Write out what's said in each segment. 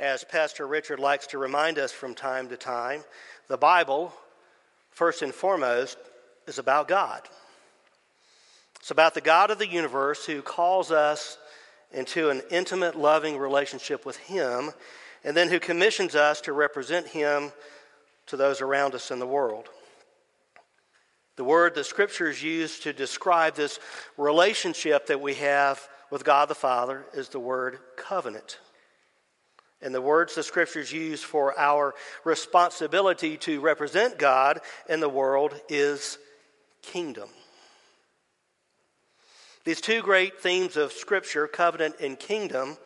As Pastor Richard likes to remind us from time to time, the Bible, first and foremost, is about God. It's about the God of the universe who calls us into an intimate, loving relationship with Him, and then who commissions us to represent Him to those around us in the world. The word the scriptures use to describe this relationship that we have with God the Father is the word covenant. And the words the scriptures use for our responsibility to represent God in the world is kingdom. These two great themes of scripture, covenant and kingdom,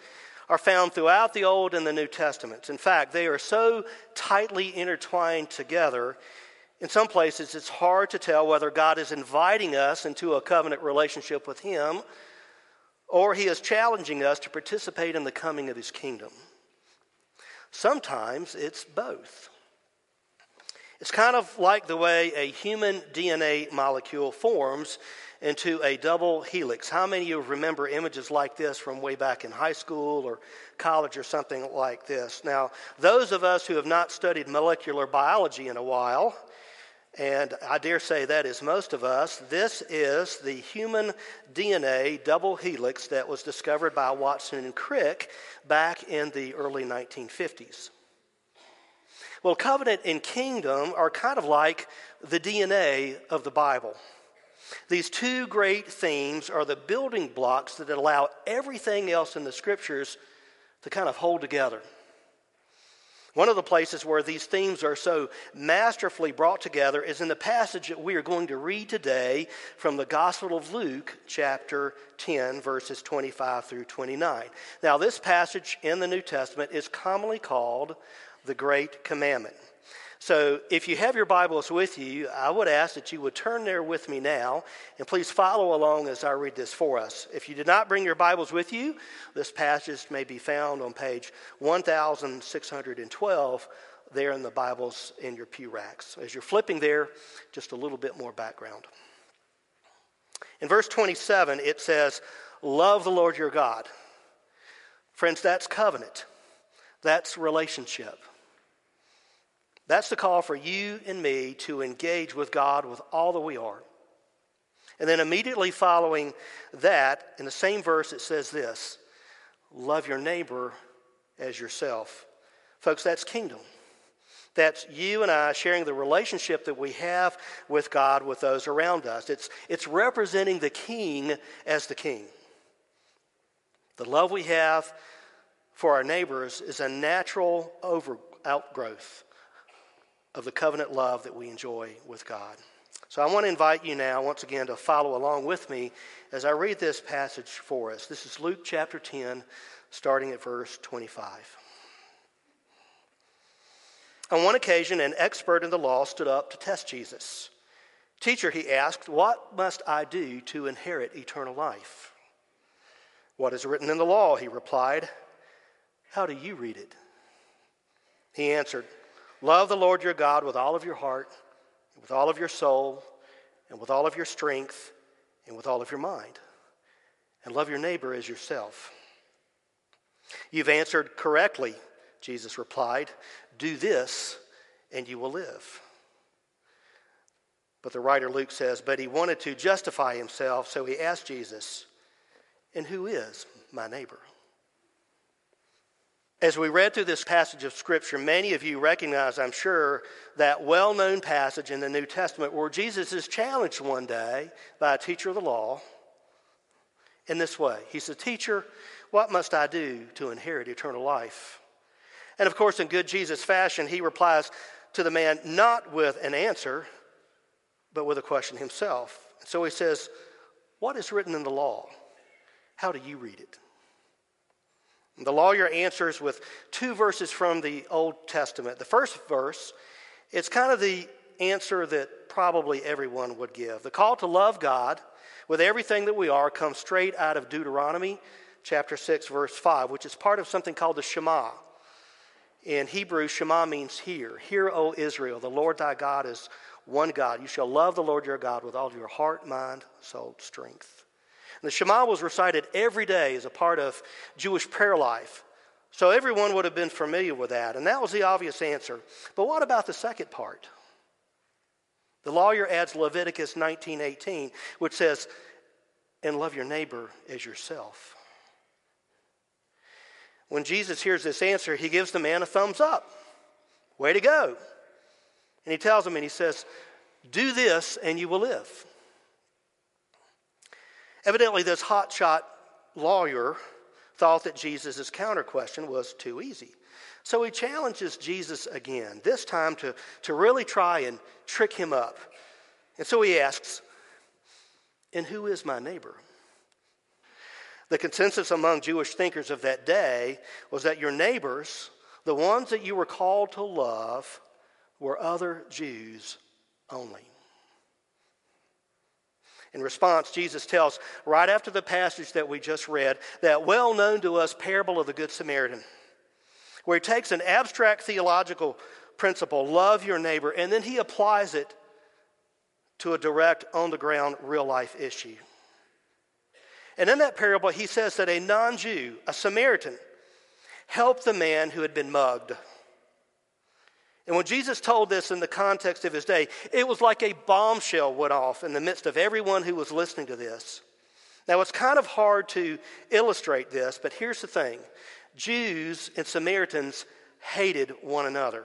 are found throughout the Old and the New Testaments. In fact, they are so tightly intertwined together. In some places, it's hard to tell whether God is inviting us into a covenant relationship with Him or He is challenging us to participate in the coming of His kingdom. Sometimes it's both. It's kind of like the way a human DNA molecule forms into a double helix. How many of you remember images like this from way back in high school or college or something like this? Now, those of us who have not studied molecular biology in a while, and I dare say that is most of us, this is the human DNA double helix that was discovered by Watson and Crick back in the early 1950s. Well, covenant and kingdom are kind of like the DNA of the Bible. These two great themes are the building blocks that allow everything else in the scriptures to kind of hold together. One of the places where these themes are so masterfully brought together is in the passage that we are going to read today from the Gospel of Luke, chapter 10, verses 25 through 29. Now, this passage in the New Testament is commonly called the Great Commandment. So, if you have your Bibles with you, I would ask that you would turn there with me now, and please follow along as I read this for us. If you did not bring your Bibles with you, this passage may be found on page 1612 there in the Bibles in your pew racks. As you're flipping there, just a little bit more background. In verse 27, it says, Love the Lord your God. Friends, that's covenant, that's relationship. That's the call for you and me to engage with God with all that we are. And then immediately following that, in the same verse, it says this love your neighbor as yourself. Folks, that's kingdom. That's you and I sharing the relationship that we have with God with those around us. It's, it's representing the king as the king. The love we have for our neighbors is a natural over, outgrowth of the covenant love that we enjoy with God. So I want to invite you now, once again, to follow along with me as I read this passage for us. This is Luke chapter 10, starting at verse 25. On one occasion, an expert in the law stood up to test Jesus. Teacher, he asked, What must I do to inherit eternal life? What is written in the law? He replied. How do you read it? He answered, Love the Lord your God with all of your heart, and with all of your soul, and with all of your strength, and with all of your mind. And love your neighbor as yourself. You've answered correctly, Jesus replied. Do this, and you will live. But the writer Luke says, But he wanted to justify himself, so he asked Jesus, And who is my neighbor? As we read through this passage of Scripture, many of you recognize, I'm sure, that well known passage in the New Testament where Jesus is challenged one day by a teacher of the law in this way He said, Teacher, what must I do to inherit eternal life? And of course, in good Jesus fashion, he replies to the man not with an answer, but with a question himself. So he says, What is written in the law? How do you read it? The lawyer answers with two verses from the Old Testament. The first verse, it's kind of the answer that probably everyone would give. The call to love God with everything that we are comes straight out of Deuteronomy chapter 6, verse 5, which is part of something called the Shema. In Hebrew, Shema means hear. Hear, O Israel, the Lord thy God is one God. You shall love the Lord your God with all your heart, mind, soul, strength. The Shema was recited every day as a part of Jewish prayer life, So everyone would have been familiar with that, and that was the obvious answer. But what about the second part? The lawyer adds Leviticus 19:18, which says, "And love your neighbor as yourself." When Jesus hears this answer, he gives the man a thumbs up. Way to go. And he tells him and he says, "Do this and you will live." Evidently this hotshot lawyer thought that Jesus' counter question was too easy. So he challenges Jesus again, this time to, to really try and trick him up. And so he asks, And who is my neighbor? The consensus among Jewish thinkers of that day was that your neighbors, the ones that you were called to love, were other Jews only. In response, Jesus tells, right after the passage that we just read, that well known to us parable of the Good Samaritan, where he takes an abstract theological principle, love your neighbor, and then he applies it to a direct, on the ground, real life issue. And in that parable, he says that a non Jew, a Samaritan, helped the man who had been mugged. And when Jesus told this in the context of his day, it was like a bombshell went off in the midst of everyone who was listening to this. Now, it's kind of hard to illustrate this, but here's the thing Jews and Samaritans hated one another.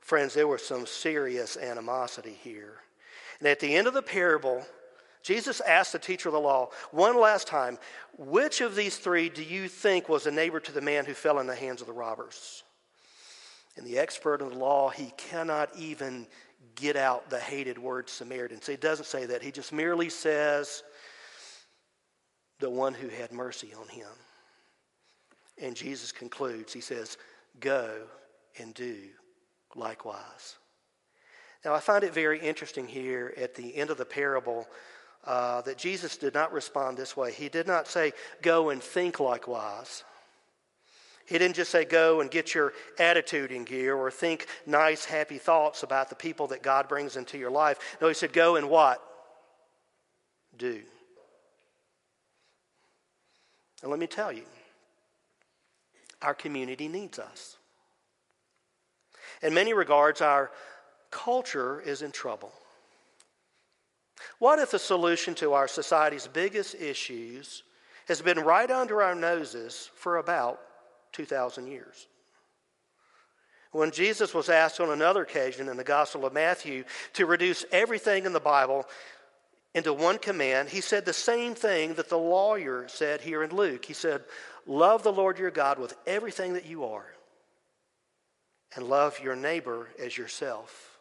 Friends, there was some serious animosity here. And at the end of the parable, Jesus asked the teacher of the law one last time, which of these three do you think was a neighbor to the man who fell in the hands of the robbers? And the expert in the law, he cannot even get out the hated word Samaritan. So he doesn't say that. He just merely says, the one who had mercy on him. And Jesus concludes, he says, Go and do likewise. Now, I find it very interesting here at the end of the parable uh, that Jesus did not respond this way. He did not say, Go and think likewise. He didn't just say, Go and get your attitude in gear or think nice, happy thoughts about the people that God brings into your life. No, he said, Go and what? Do. And let me tell you, our community needs us. In many regards, our culture is in trouble. What if the solution to our society's biggest issues has been right under our noses for about 2,000 years? When Jesus was asked on another occasion in the Gospel of Matthew to reduce everything in the Bible into one command, he said the same thing that the lawyer said here in Luke. He said, Love the Lord your God with everything that you are, and love your neighbor as yourself.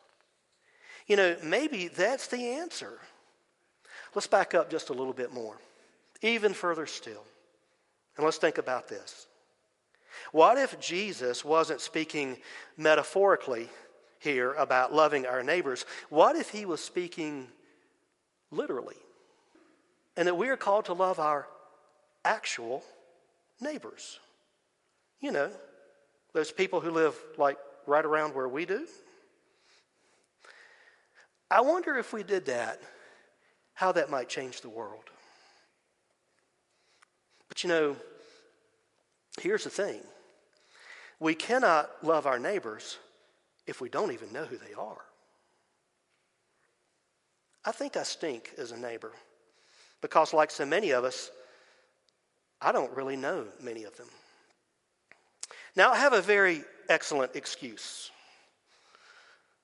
You know, maybe that's the answer. Let's back up just a little bit more, even further still. And let's think about this. What if Jesus wasn't speaking metaphorically here about loving our neighbors? What if he was speaking literally? And that we are called to love our actual neighbors. You know, those people who live like right around where we do. I wonder if we did that, how that might change the world. But you know, here's the thing we cannot love our neighbors if we don't even know who they are. I think I stink as a neighbor because, like so many of us, I don't really know many of them. Now, I have a very excellent excuse,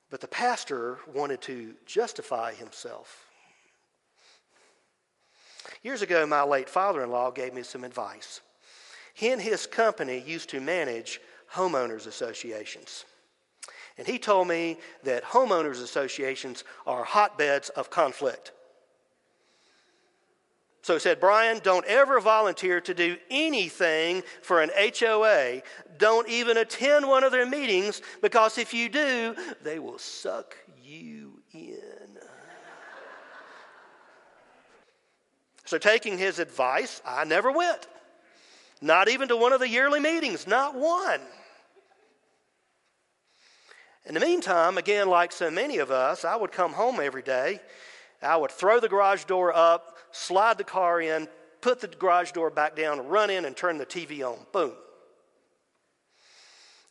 but the pastor wanted to justify himself. Years ago, my late father in law gave me some advice. He and his company used to manage homeowners associations. And he told me that homeowners associations are hotbeds of conflict. So he said, Brian, don't ever volunteer to do anything for an HOA. Don't even attend one of their meetings because if you do, they will suck you in. so, taking his advice, I never went. Not even to one of the yearly meetings, not one. In the meantime, again, like so many of us, I would come home every day. I would throw the garage door up, slide the car in, put the garage door back down, run in, and turn the TV on. Boom.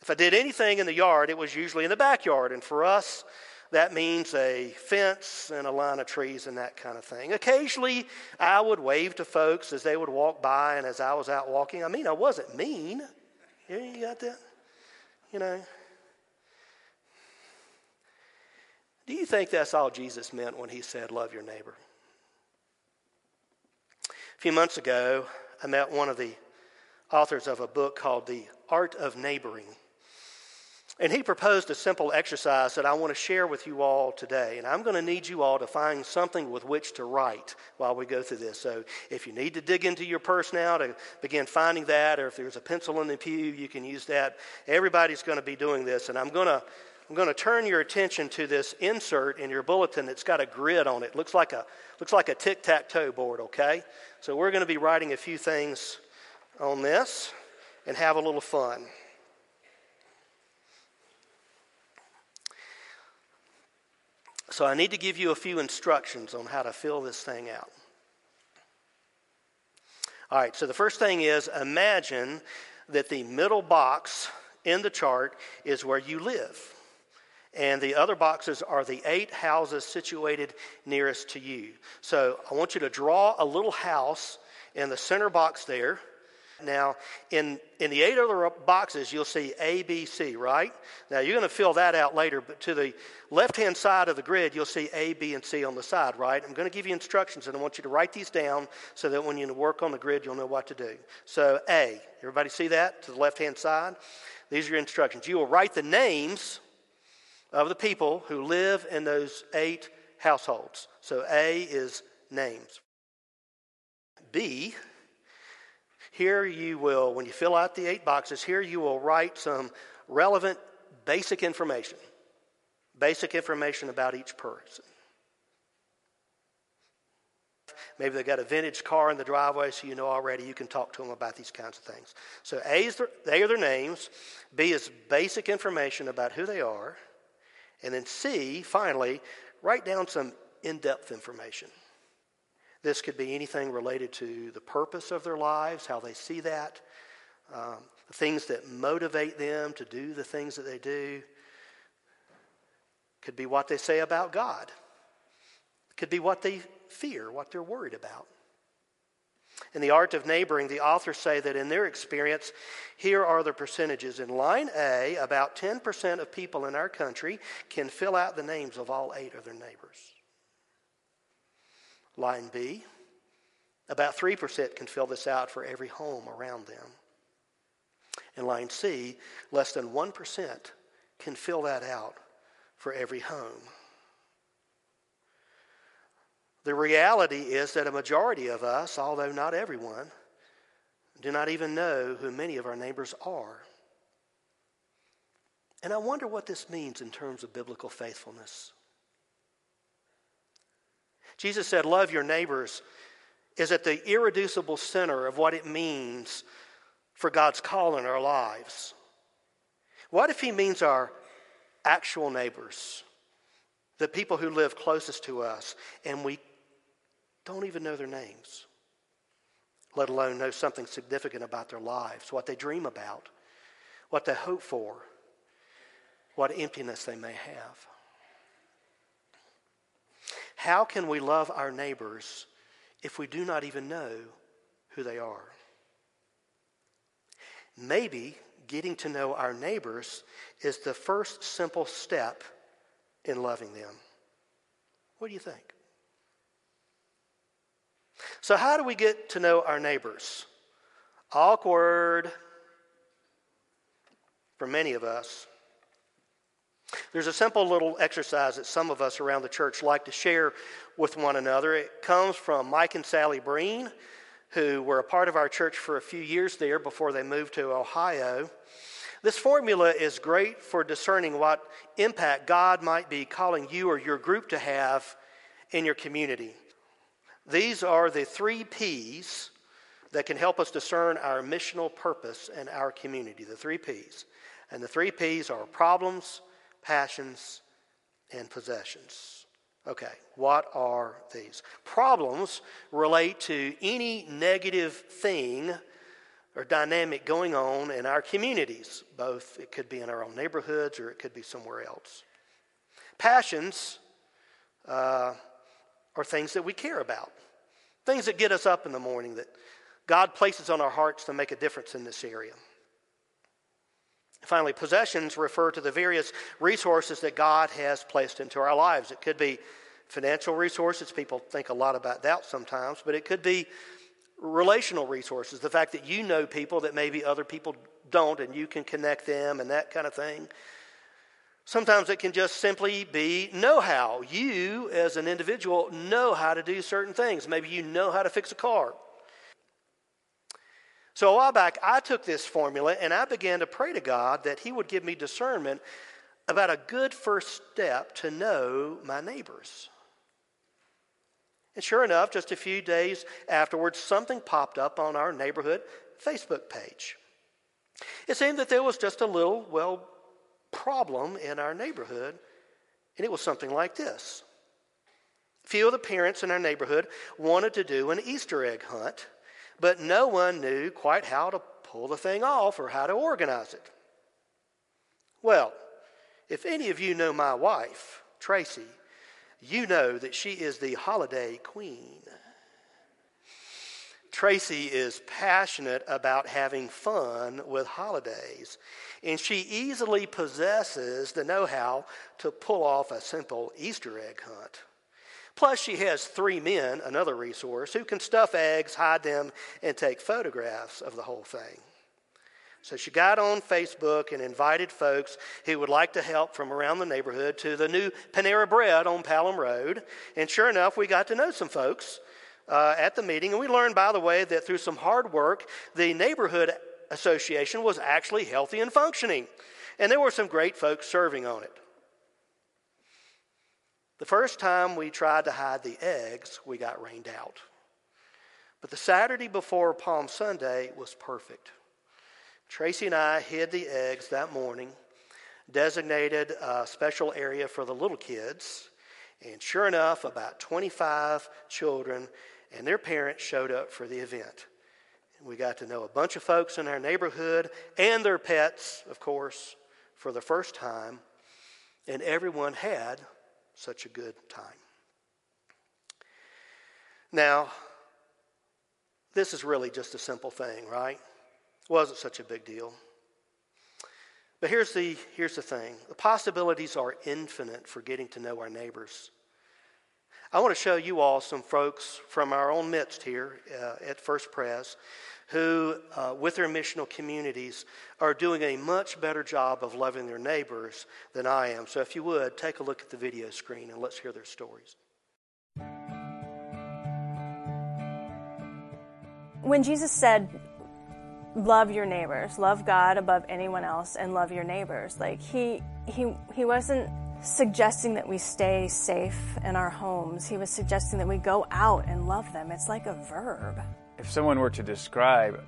If I did anything in the yard, it was usually in the backyard. And for us, that means a fence and a line of trees and that kind of thing. Occasionally, I would wave to folks as they would walk by and as I was out walking. I mean, I wasn't mean. You got that? You know. Do you think that's all Jesus meant when he said, Love your neighbor? A few months ago, I met one of the authors of a book called The Art of Neighboring. And he proposed a simple exercise that I want to share with you all today. And I'm going to need you all to find something with which to write while we go through this. So if you need to dig into your purse now to begin finding that, or if there's a pencil in the pew, you can use that. Everybody's going to be doing this. And I'm going to. I'm going to turn your attention to this insert in your bulletin that's got a grid on it. Looks like a looks like a tic-tac-toe board, okay? So we're going to be writing a few things on this and have a little fun. So I need to give you a few instructions on how to fill this thing out. All right, so the first thing is imagine that the middle box in the chart is where you live. And the other boxes are the eight houses situated nearest to you. So I want you to draw a little house in the center box there. Now, in, in the eight other boxes, you'll see A, B, C, right? Now, you're going to fill that out later, but to the left hand side of the grid, you'll see A, B, and C on the side, right? I'm going to give you instructions, and I want you to write these down so that when you work on the grid, you'll know what to do. So, A, everybody see that to the left hand side? These are your instructions. You will write the names of the people who live in those eight households. So, A is names. B, here you will, when you fill out the eight boxes, here you will write some relevant basic information. Basic information about each person. Maybe they've got a vintage car in the driveway, so you know already you can talk to them about these kinds of things. So A is their, they are their names. B is basic information about who they are. And then C, finally, write down some in depth information. This could be anything related to the purpose of their lives, how they see that, um, the things that motivate them to do the things that they do. Could be what they say about God. Could be what they fear, what they're worried about. In the art of neighboring, the authors say that in their experience, here are the percentages. In line A, about 10% of people in our country can fill out the names of all eight of their neighbors. Line B, about 3% can fill this out for every home around them. In line C, less than 1% can fill that out for every home. The reality is that a majority of us, although not everyone, do not even know who many of our neighbors are. And I wonder what this means in terms of biblical faithfulness. Jesus said, Love your neighbors is at the irreducible center of what it means for God's call in our lives. What if He means our actual neighbors, the people who live closest to us, and we don't even know their names, let alone know something significant about their lives, what they dream about, what they hope for, what emptiness they may have? How can we love our neighbors if we do not even know who they are? Maybe getting to know our neighbors is the first simple step in loving them. What do you think? So, how do we get to know our neighbors? Awkward for many of us. There's a simple little exercise that some of us around the church like to share with one another. It comes from Mike and Sally Breen, who were a part of our church for a few years there before they moved to Ohio. This formula is great for discerning what impact God might be calling you or your group to have in your community. These are the three P's that can help us discern our missional purpose in our community. The three P's. And the three P's are problems, passions, and possessions. Okay, what are these? Problems relate to any negative thing or dynamic going on in our communities. Both, it could be in our own neighborhoods or it could be somewhere else. Passions uh, are things that we care about, things that get us up in the morning that God places on our hearts to make a difference in this area. Finally, possessions refer to the various resources that God has placed into our lives. It could be financial resources. People think a lot about that sometimes, but it could be relational resources. The fact that you know people that maybe other people don't and you can connect them and that kind of thing. Sometimes it can just simply be know how. You, as an individual, know how to do certain things. Maybe you know how to fix a car. So a while back, I took this formula and I began to pray to God that He would give me discernment about a good first step to know my neighbors. And sure enough, just a few days afterwards, something popped up on our neighborhood Facebook page. It seemed that there was just a little, well, problem in our neighborhood, and it was something like this. A few of the parents in our neighborhood wanted to do an Easter egg hunt but no one knew quite how to pull the thing off or how to organize it. Well, if any of you know my wife, Tracy, you know that she is the holiday queen. Tracy is passionate about having fun with holidays, and she easily possesses the know how to pull off a simple Easter egg hunt. Plus, she has three men, another resource, who can stuff eggs, hide them, and take photographs of the whole thing. So she got on Facebook and invited folks who would like to help from around the neighborhood to the new Panera Bread on Pelham Road. And sure enough, we got to know some folks uh, at the meeting. And we learned, by the way, that through some hard work, the neighborhood association was actually healthy and functioning. And there were some great folks serving on it. The first time we tried to hide the eggs, we got rained out. But the Saturday before Palm Sunday was perfect. Tracy and I hid the eggs that morning, designated a special area for the little kids, and sure enough, about 25 children and their parents showed up for the event. We got to know a bunch of folks in our neighborhood and their pets, of course, for the first time, and everyone had such a good time. Now, this is really just a simple thing, right? It wasn't such a big deal. But here's the, here's the thing the possibilities are infinite for getting to know our neighbors. I want to show you all some folks from our own midst here uh, at First Pres who, uh, with their missional communities, are doing a much better job of loving their neighbors than I am. So, if you would, take a look at the video screen and let's hear their stories. When Jesus said, love your neighbors, love God above anyone else, and love your neighbors, like he, he, he wasn't suggesting that we stay safe in our homes. He was suggesting that we go out and love them. It's like a verb if someone were to describe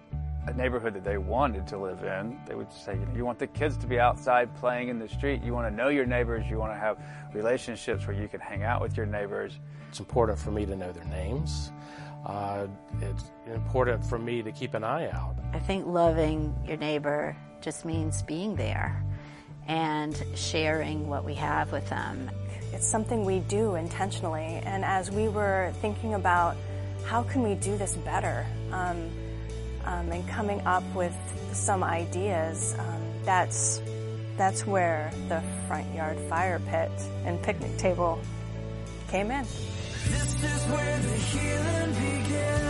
a neighborhood that they wanted to live in, they would say, you know, you want the kids to be outside playing in the street, you want to know your neighbors, you want to have relationships where you can hang out with your neighbors. It's important for me to know their names. Uh, it's important for me to keep an eye out. I think loving your neighbor just means being there and sharing what we have with them. It's something we do intentionally. And as we were thinking about how can we do this better? Um, um, and coming up with some ideas, um, that's, that's where the front yard fire pit and picnic table came in. This is where the healing begins.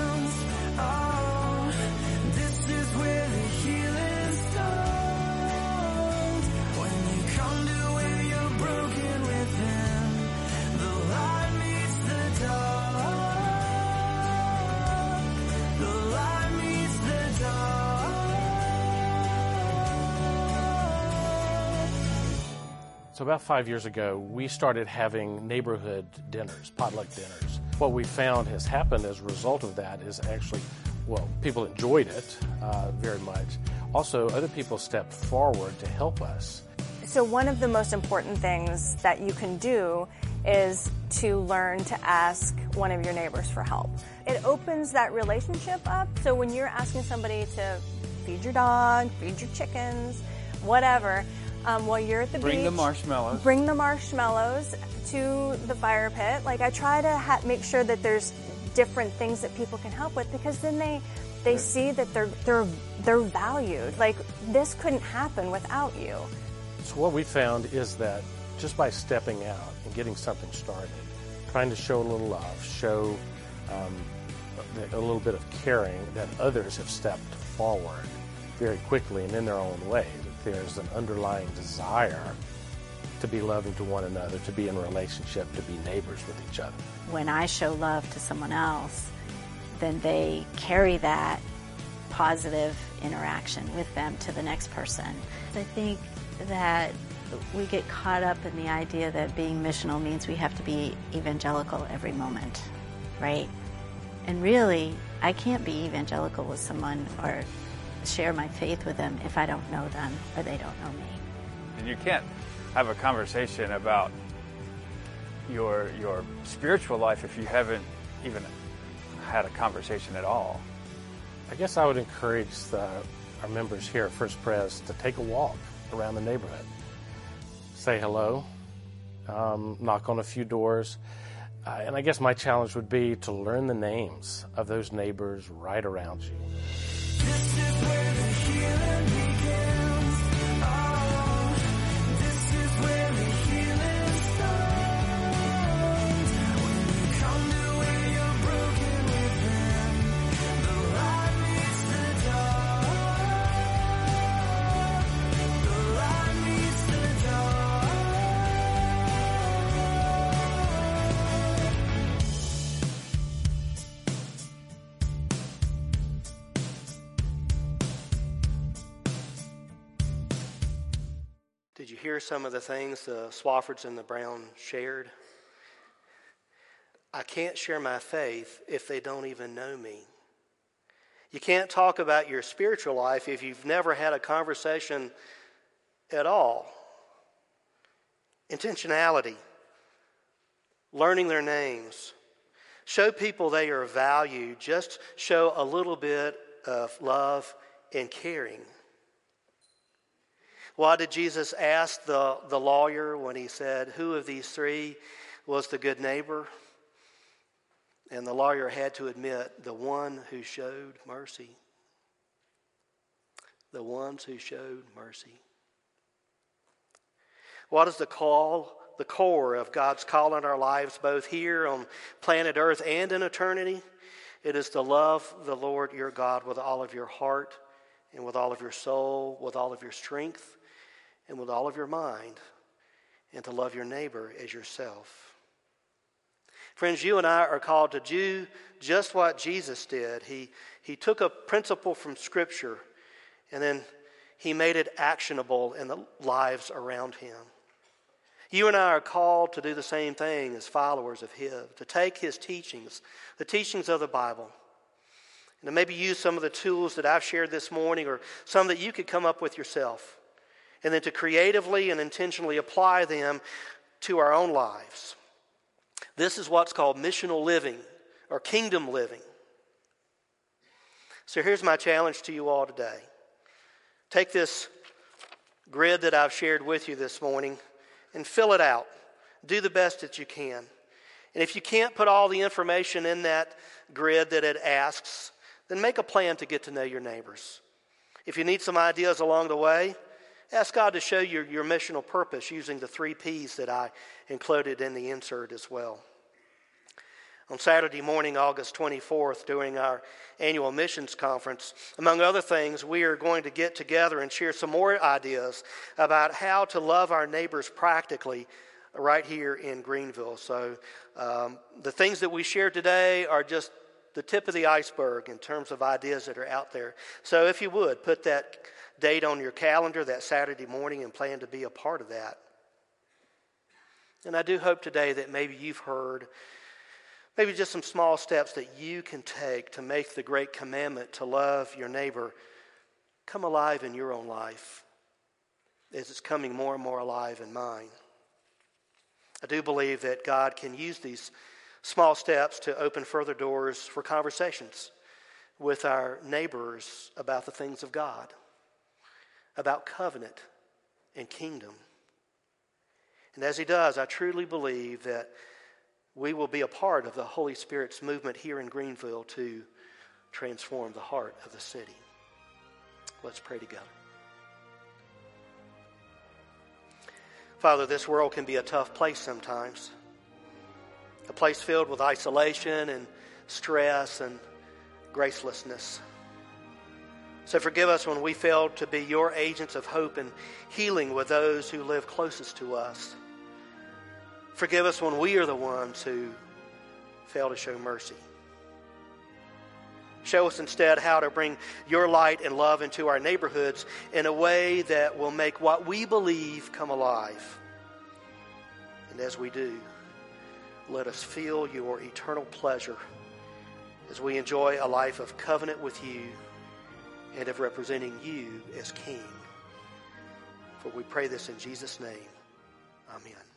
So, about five years ago, we started having neighborhood dinners, potluck dinners. What we found has happened as a result of that is actually, well, people enjoyed it uh, very much. Also, other people stepped forward to help us. So, one of the most important things that you can do is to learn to ask one of your neighbors for help. It opens that relationship up. So, when you're asking somebody to feed your dog, feed your chickens, whatever. Um, while you're at the Bring beach, the marshmallows. Bring the marshmallows to the fire pit. Like I try to ha- make sure that there's different things that people can help with because then they they see that they're they're they're valued. Like this couldn't happen without you. So what we found is that just by stepping out and getting something started, trying to show a little love, show um, a little bit of caring, that others have stepped forward very quickly and in their own way. There's an underlying desire to be loving to one another, to be in relationship, to be neighbors with each other. When I show love to someone else, then they carry that positive interaction with them to the next person. I think that we get caught up in the idea that being missional means we have to be evangelical every moment, right? And really, I can't be evangelical with someone or share my faith with them if I don't know them or they don't know me. And you can't have a conversation about your your spiritual life if you haven't even had a conversation at all. I guess I would encourage the, our members here at First Pres to take a walk around the neighborhood. Say hello, um, knock on a few doors. Uh, and I guess my challenge would be to learn the names of those neighbors right around you feeling Did you hear some of the things the Swaffords and the Brown shared? I can't share my faith if they don't even know me. You can't talk about your spiritual life if you've never had a conversation at all. Intentionality, learning their names, show people they are valued, just show a little bit of love and caring. Why did Jesus ask the, the lawyer when he said, Who of these three was the good neighbor? And the lawyer had to admit, The one who showed mercy. The ones who showed mercy. What is the call, the core of God's call in our lives, both here on planet Earth and in eternity? It is to love the Lord your God with all of your heart and with all of your soul, with all of your strength and with all of your mind, and to love your neighbor as yourself. Friends, you and I are called to do just what Jesus did. He, he took a principle from Scripture and then he made it actionable in the lives around him. You and I are called to do the same thing as followers of His, to take His teachings, the teachings of the Bible, and to maybe use some of the tools that I've shared this morning or some that you could come up with yourself and then to creatively and intentionally apply them to our own lives. This is what's called missional living or kingdom living. So here's my challenge to you all today. Take this grid that I've shared with you this morning and fill it out. Do the best that you can. And if you can't put all the information in that grid that it asks, then make a plan to get to know your neighbors. If you need some ideas along the way, ask God to show you your missional purpose using the three P's that I included in the insert as well. On Saturday morning, August 24th, during our annual missions conference, among other things, we are going to get together and share some more ideas about how to love our neighbors practically right here in Greenville. So, um, the things that we share today are just the tip of the iceberg in terms of ideas that are out there. So, if you would, put that date on your calendar that Saturday morning and plan to be a part of that. And I do hope today that maybe you've heard maybe just some small steps that you can take to make the great commandment to love your neighbor come alive in your own life as it's coming more and more alive in mine. I do believe that God can use these small steps to open further doors for conversations with our neighbors about the things of God, about covenant and kingdom. And as he does, I truly believe that we will be a part of the Holy Spirit's movement here in Greenville to transform the heart of the city. Let's pray together. Father, this world can be a tough place sometimes. A place filled with isolation and stress and gracelessness. So forgive us when we fail to be your agents of hope and healing with those who live closest to us. Forgive us when we are the ones who fail to show mercy. Show us instead how to bring your light and love into our neighborhoods in a way that will make what we believe come alive. And as we do, let us feel your eternal pleasure as we enjoy a life of covenant with you and of representing you as King. For we pray this in Jesus' name. Amen.